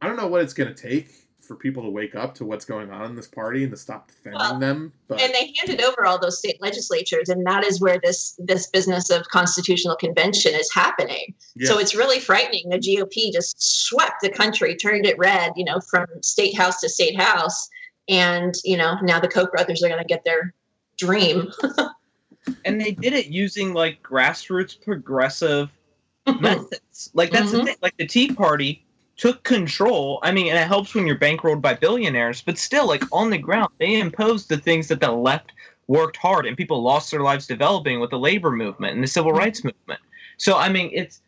I don't know what it's going to take for people to wake up to what's going on in this party and to stop defending Well, them. But and they handed over all those state legislatures, and that is where this this business of constitutional convention is happening. yeah, So it's really frightening. The GOP just swept the country, turned it red, you know, from state house to state house. And, you know, now the Koch brothers are going to get their dream. (laughs) and they did it using like grassroots progressive (laughs) methods. Like that's the Mhm. thing. Like the Tea Party took control. I mean, and it helps when you're bankrolled by billionaires, but still, like on the ground, they imposed the things that the left worked hard and people lost their lives developing with the labor movement and the civil rights movement. So I mean, it's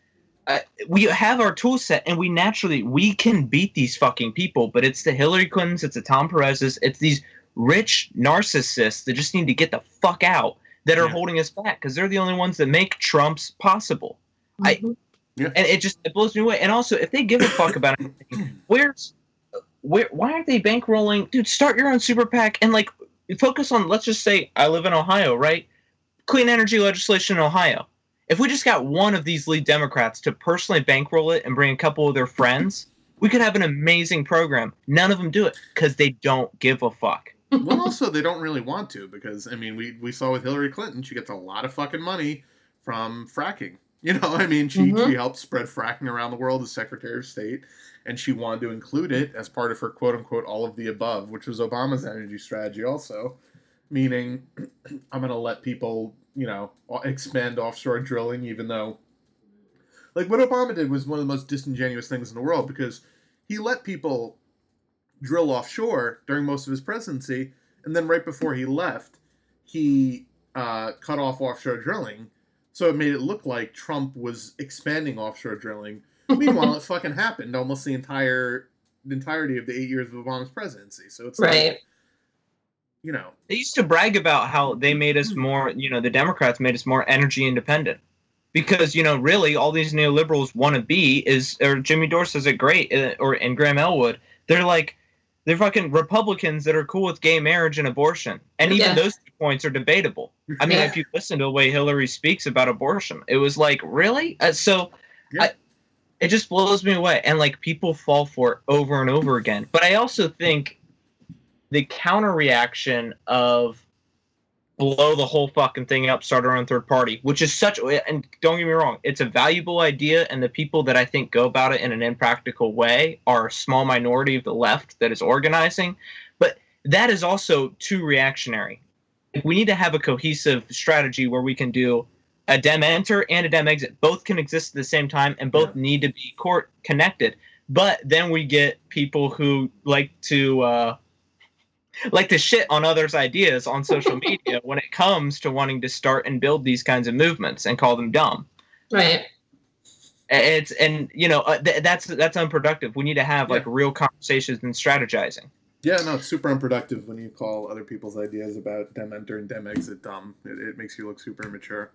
uh, we have our tool set and we naturally we can beat these fucking people, but it's the Hillary Clintons, it's the Tom Perez's, it's these rich narcissists that just need to get the fuck out that are Yeah. holding us back because they're the only ones that make Trump's possible. I- Mhm. And it just it blows me away. And also, if they give a fuck about it, where's where? Why aren't they bankrolling? Dude, start your own super PAC and like focus on. Let's just say I live in Ohio, right? Clean energy legislation in Ohio. If we just got one of these lead Democrats to personally bankroll it and bring a couple of their friends, we could have an amazing program. None of them do it because they don't give a fuck. well, also they don't really want to because I mean, we we saw with Hillary Clinton, she gets a lot of fucking money from fracking. (laughs) You know, I mean, she Mhm. she helped spread fracking around the world as Secretary of State, and she wanted to include it as part of her quote unquote all of the above, which was Obama's energy strategy also, meaning (clears throat) I'm going to let people you know expand offshore drilling, even though like what Obama did was one of the most disingenuous things in the world because he let people drill offshore during most of his presidency, and then right before he left, he uh, cut off offshore drilling. So it made it look like Trump was expanding offshore drilling. Meanwhile, it (laughs) fucking happened almost the entire the entirety of the eight years of Obama's presidency. So it's Right. like, you know, They used to brag about how they made us more, you know, the Democrats made us more energy independent. Because, you know, really all these neoliberals want to be is, or Jimmy Dore says it great, uh, or and Graham Elwood, they're like, they're fucking Republicans that are cool with gay marriage and abortion. And even Yeah. those two points are debatable. I mean, if you listen to the way Hillary speaks about abortion, it was like, really? Uh, so Yeah. I, it just blows me away. And like people fall for it over and over again. But I also think the counter reaction of blow the whole fucking thing up, start our own third party, which is such, and don't get me wrong, it's a valuable idea. And the people that I think go about it in an impractical way are a small minority of the left that is organizing. But that is also too reactionary. We need to have a cohesive strategy where we can do a dem enter and a dem exit. Both can exist at the same time and both need to be court connected. But then we get people who like to uh, like to shit on others' ideas on social (laughs) media when it comes to wanting to start and build these kinds of movements and call them dumb. Right. It's and you know uh, th- that's that's unproductive. We need to have like real conversations and strategizing. Yeah, no, it's super unproductive when you call other people's ideas about dem enter and dem exit dumb. It, it makes you look super immature.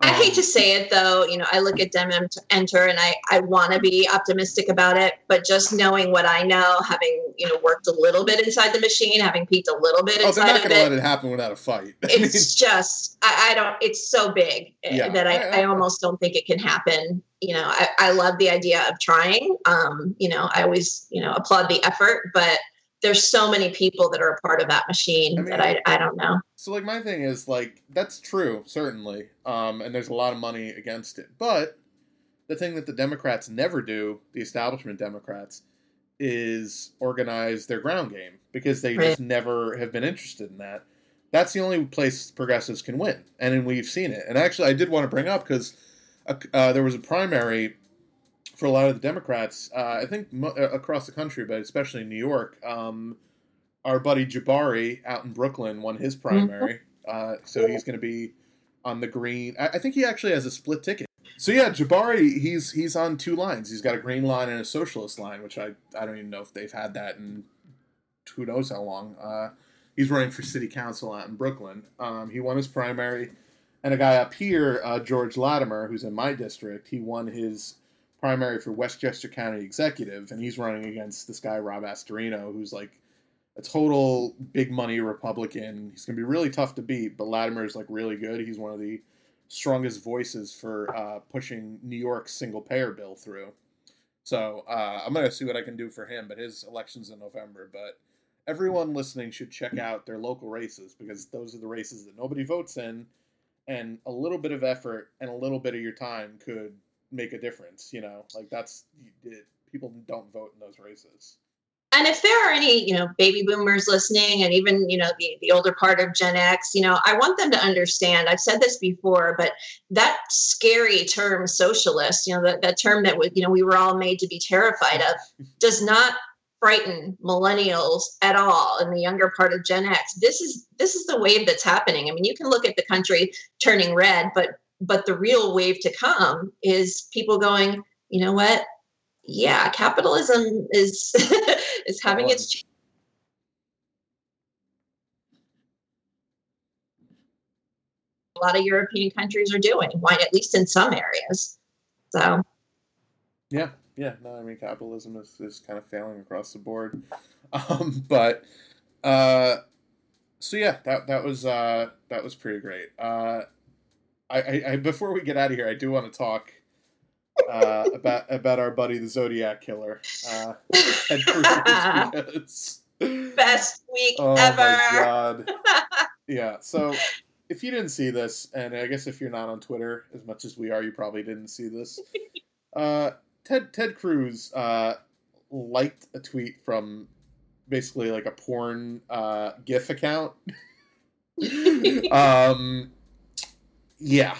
I Um, hate to say it though, you know, I look at Dem Enter and I, I want to be optimistic about it, but just knowing what I know, having, you know, worked a little bit inside the machine, having peeked a little bit Oh, they're inside not of going to let it happen without a fight. (laughs) It's just, I, I don't, it's so big eh, Yeah. that I, I almost don't think it can happen. You know, I, I love the idea of trying. Um, you know, I always, you know, applaud the effort, but there's so many people that are a part of that machine I mean- that I, I don't know. So like my thing is like that's true certainly, um, and there's a lot of money against it. But the thing that the Democrats never do, the establishment Democrats, is organize their ground game because they just never have been interested in that. That's the only place progressives can win, and we've seen it. And actually, I did want to bring up because uh, there was a primary for a lot of the Democrats, uh, I think mo- uh, across the country, but especially in New York, um, our buddy Jabari out in Brooklyn won his primary, uh, so he's going to be on the green. I-, I think he actually has a split ticket. So yeah, Jabari, he's he's on two lines. He's got a green line and a socialist line, which I I don't even know if they've had that in who knows how long. Uh, he's running for city council out in Brooklyn. Um, he won his primary, and a guy up here, uh, George Latimer, who's in my district, he won his primary for Westchester County Executive, and he's running against this guy Rob Astorino, who's like a total big money Republican. He's gonna be really tough to beat, but Latimer is like really good. He's one of the strongest voices for uh, pushing New York's single payer bill through. So uh, I'm gonna see what I can do for him. But his election's in November. But everyone listening should check out their local races because those are the races that nobody votes in, and a little bit of effort and a little bit of your time could make a difference. You know, like that's it, people don't vote in those races. And if there are any you know baby boomers listening and even you know the, the older part of gen x you know i want them to understand i've said this before but that scary term socialist you know that, that term that you know we were all made to be terrified of (laughs) does not frighten millennials at all in the younger part of gen x. This is this is the wave that's happening. I mean you can look at the country turning red but but the real wave to come is people going you know what yeah, capitalism is (laughs) is having its a lot of European countries are doing, why at least in some areas. So yeah, yeah, no, I mean capitalism is, is kind of failing across the board. (laughs) Um, but uh, so yeah, that that was uh, that was pretty great. Uh, I, I, I before we get out of here, I do want to talk uh, about about our buddy the Zodiac Killer. Uh, (laughs) Best week oh ever. my god! (laughs) Yeah. So if you didn't see this, and I guess if you're not on Twitter as much as we are, you probably didn't see this. (laughs) Uh, Ted Ted Cruz uh, liked a tweet from basically like a porn uh, GIF account. um, yeah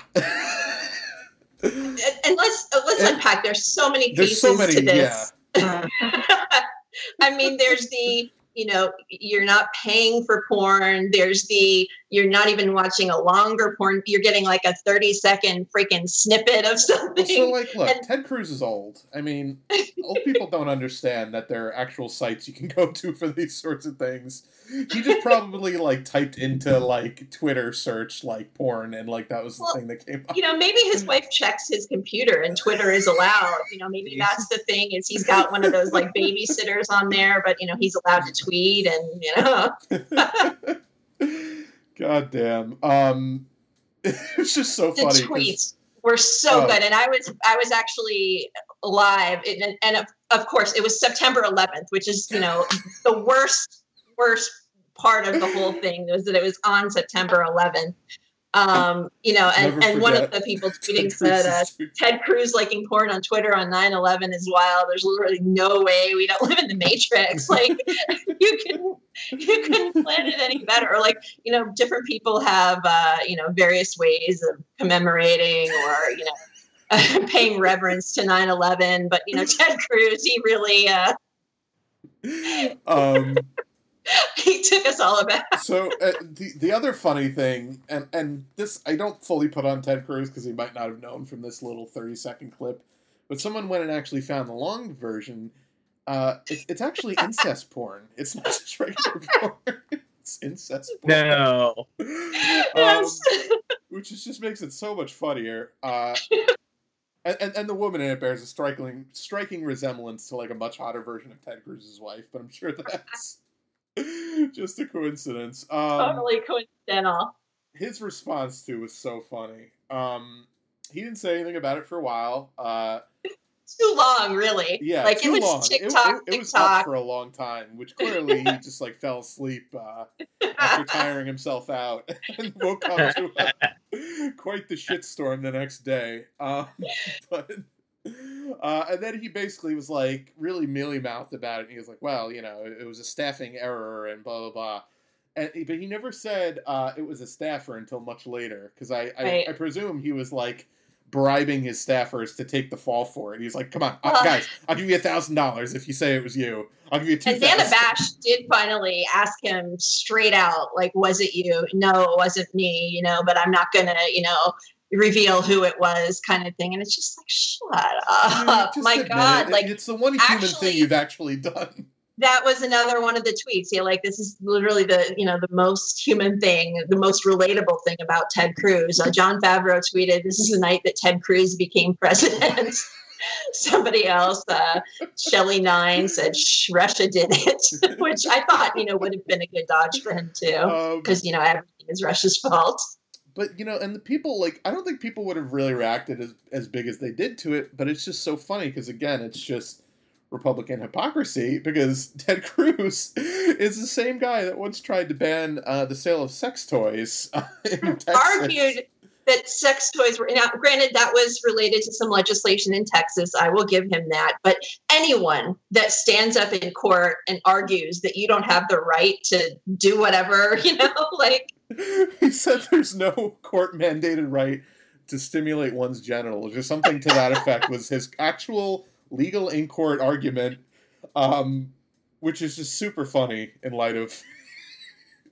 and let's uh, let's unpack. There's so many pieces so many, to this. Yeah. (laughs) I mean, there's the you know you're not paying for porn there's the you're not even watching a longer porn you're getting like a 30 second freaking snippet of something so like look (laughs) and, ted cruz is old. I mean old people don't understand that there are actual sites you can go to for these sorts of things. He just probably like typed into like twitter search like porn and like that was the well, thing that came up. you know maybe his (laughs) wife checks his computer and twitter is allowed. You know maybe that's the thing is he's got one of those like babysitters on there but you know he's allowed to tweet and you know. (laughs) God damn. Um, (laughs) it's just so the funny. The tweets were so oh. good, and I was I was actually live, and, and of, of course it was September 11th, which is you know the worst worst part of the whole thing was that it was on September 11th. Um, you know, and, and one of the people (laughs) tweeting said, uh, Ted Cruz liking porn on Twitter on 9 11 is wild. There's literally no way we don't (laughs) live in the Matrix. (laughs) Like, you can you couldn't plan it any better. Or, like, you know, different people have, uh, you know, various ways of commemorating or, you know, paying reverence to 9 11. But, you know, Ted Cruz, he really, uh, um, (laughs) he took us all aback. so uh, the the other funny thing, and and this I don't fully put on Ted Cruz because he might not have known from this little thirty second clip, but someone went and actually found the long version. Uh, it, it's actually (laughs) incest porn. It's not just regular (laughs) porn. It's incest porn. No. um, which is, just makes it so much funnier. Uh, and, and, and, the woman in it bears a striking striking resemblance to like a much hotter version of Ted Cruz's wife, but I'm sure that's (laughs) Just a coincidence. Um, totally coincidental. His response to was so funny. Um, he didn't say anything about it for a while. Uh, (laughs) too long, really. Yeah, like too it was long. TikTok. It, it, it was up for a long time, which (laughs) clearly he just like fell asleep uh, after tiring himself out and woke up to a, quite the shitstorm the next day. Um, but uh, and then he basically was like really mealy mouthed about it. And he was like, "Well, you know, it, was a staffing error and blah blah blah." And, but he never said uh, it was a staffer until much later because I, I, right. I presume he was like bribing his staffers to take the fall for it. He's like, "Come on, uh, guys, I'll give you a thousand dollars if you say it was you. I'll give you two And Dana. Bash did finally ask him straight out, like, was it you? No, it wasn't me, you know, but I'm not gonna, you know, reveal who it was, kind of thing. And it's just like, shut up. My God. it. Like it's the one human actually- thing you've actually done. that was another one of the tweets. Yeah, like this is literally the you know the most human thing, the most relatable thing about Ted Cruz. Uh, John Favreau tweeted, "This is the night that Ted Cruz became (laughs) president." (laughs) Somebody else, uh, Shelly Nine, said Russia did it, (laughs) which I thought you know would have been a good dodge for him too, Um, because you know everything is Russia's fault. But you know, and the people like I don't think people would have really reacted as as big as they did to it. But it's just so funny because again, it's just Republican hypocrisy because (laughs) Ted Cruz is the same guy that once tried to ban uh, the sale of sex toys (laughs) Texas. argued that sex toys were now granted that was related to some legislation in Texas I will give him that but anyone that stands up in court and argues that you don't have the right to do whatever (laughs) you know like (laughs) he said there's no court mandated right to stimulate one's genitals or something to that effect was his actual legal in court argument um, which is just super funny in light of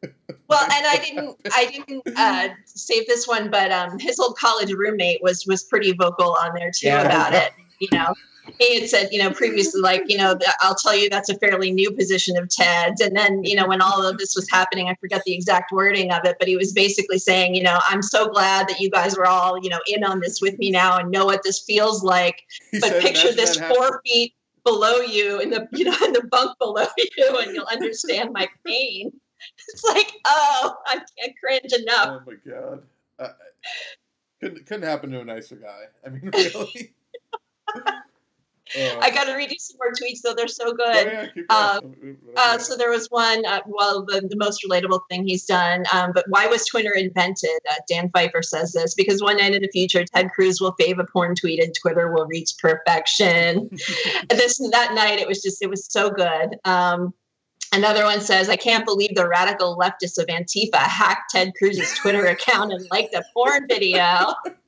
(laughs) well and I didn't I didn't uh, save this one but um, his old college roommate was was pretty vocal on there too Yeah. about it you know he had said, you know, previously, like, you know, I'll tell you that's a fairly new position of Ted's. And then, you know, when all of this was happening, I forget the exact wording of it, but he was basically saying, you know, I'm so glad that you guys were all, you know, in on this with me now and know what this feels like. he But said, picture this four feet below you in the, you know, in the bunk below (laughs) you, and you'll understand my pain. (laughs) It's like, oh, I can't cringe enough. Oh my god! Uh, couldn't couldn't happen to a nicer guy. I mean, (laughs) really. I got to read you some more tweets, though. They're so Oh, good. yeah, Uh. Uh, so there was one, uh, well, the, the most relatable thing he's done. Um, but why was Twitter invented? Uh, Dan Pfeiffer says this because one night in the future, Ted Cruz will fave a porn tweet and Twitter will reach perfection. (laughs) (laughs) This that night, it was just it was so good. Um, another one says, "I can't believe the radical leftists of Antifa hacked Ted Cruz's Twitter account and liked a porn video." (laughs)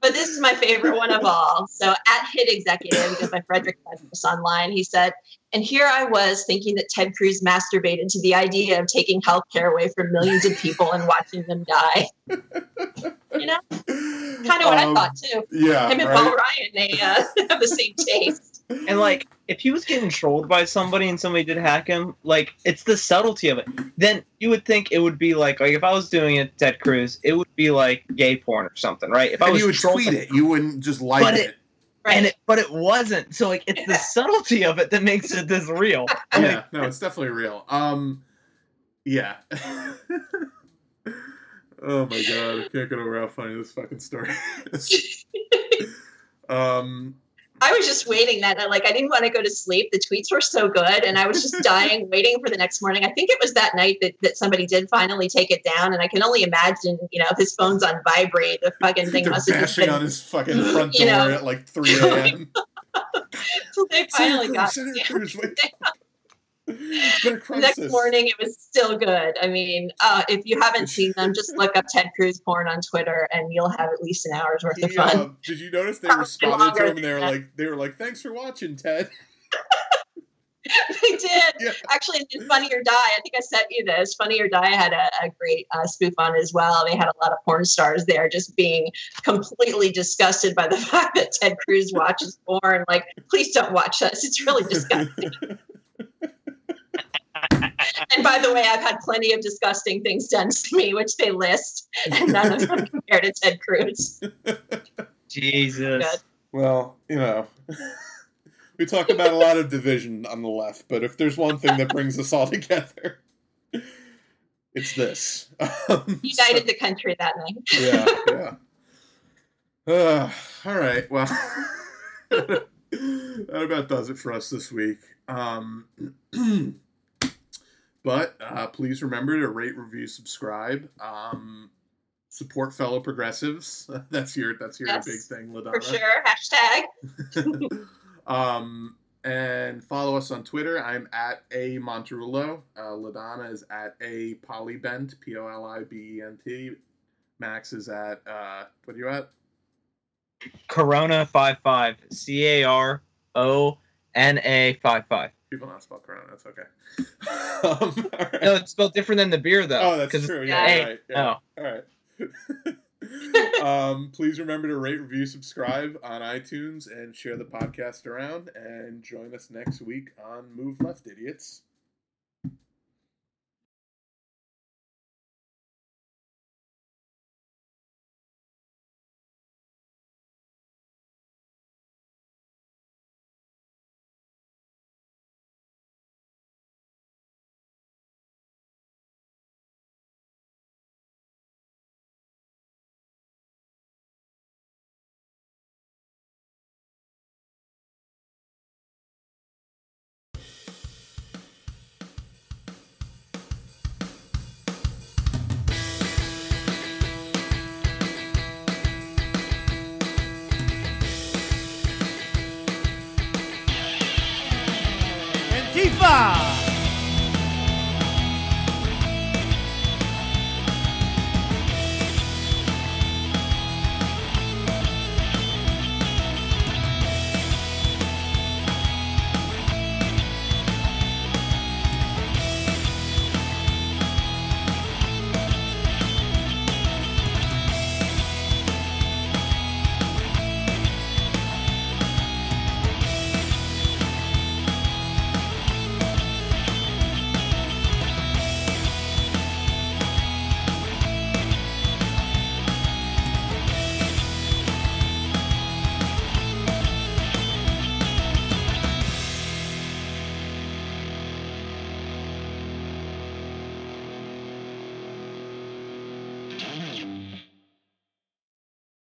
But this is my favorite one of all. So at Hit Executive, goes by Frederick Douglass online, he said, and here I was thinking that Ted Cruz masturbated to the idea of taking health care away from millions of people and watching them die. You know, kind of what Um, I thought too. Yeah, Him and right? Paul Ryan, they uh, (laughs) have the same taste. And like, if he was getting trolled by somebody and somebody did hack him, like it's the subtlety of it. Then you would think it would be like, like if I was doing it, Ted Cruz, it would be like gay porn or something, right? If I was you would trolling- tweet it. You wouldn't just like But it. it- and it, but it wasn't. So like, it's the subtlety of it that makes it this real. (laughs) yeah, no, it's definitely real. Um, yeah. (laughs) oh my god, I can't get over how funny this fucking story is. (laughs) um, I was just waiting that night. Like I didn't want to go to sleep. The tweets were so good, and I was just (laughs) dying, waiting for the next morning. I think it was that night that, that somebody did finally take it down, and I can only imagine, you know, if his phone's on vibrate, the fucking thing they're must have been. on his fucking (laughs) front You door know. at like 3 a.m. So (laughs) they finally got. Senator Cruz, (laughs) next morning, it was still good. I mean, uh, if you haven't (laughs) seen them, just look up Ted Cruz porn on Twitter, and you'll have at least an hour's worth of fun. did you notice they Probably responded to him and they were that. like, they were like, "Thanks for watching, Ted." (laughs) they did. Yeah. Actually, in Funny or Die, I think I sent you this. Funny or Die had a, a great uh, spoof on as well. They had a lot of porn stars there just being completely disgusted by the fact that Ted Cruz watches porn. Like, please don't watch us. It's really disgusting. And by the way, I've had plenty of disgusting things done to me, which they list, and none of them (laughs) compared to Ted Cruz. Jesus. Good. Well, you know, (laughs) we talk about a lot of division on the left, but if there's one thing that brings us all (laughs) together, it's this. Um, United the country that night. yeah, yeah. Uh, all right. Well, that about does it for us this week. Um, (clears throat) but uh, please remember to rate, review, subscribe. Um, support fellow progressives. (laughs) That's your that's your Yes, big thing, Ladonna. For sure. Hashtag. (laughs) um, and follow us on Twitter. I'm at a Monterulo. Uh, Ladonna is at a Polibent. P O L I B E N T. Max is at uh, what are you at? Carona five five. C A R O N A five five. People not spell Corona. That's okay. (laughs) um, all right. No, it's spelled different than the beer though. oh, that's true. it's Yeah, A. right. Yeah. Oh, All right. (laughs) um, please remember to rate, review, subscribe on iTunes, and share the podcast around. And join us next week on Move Left, idiots. Antifa!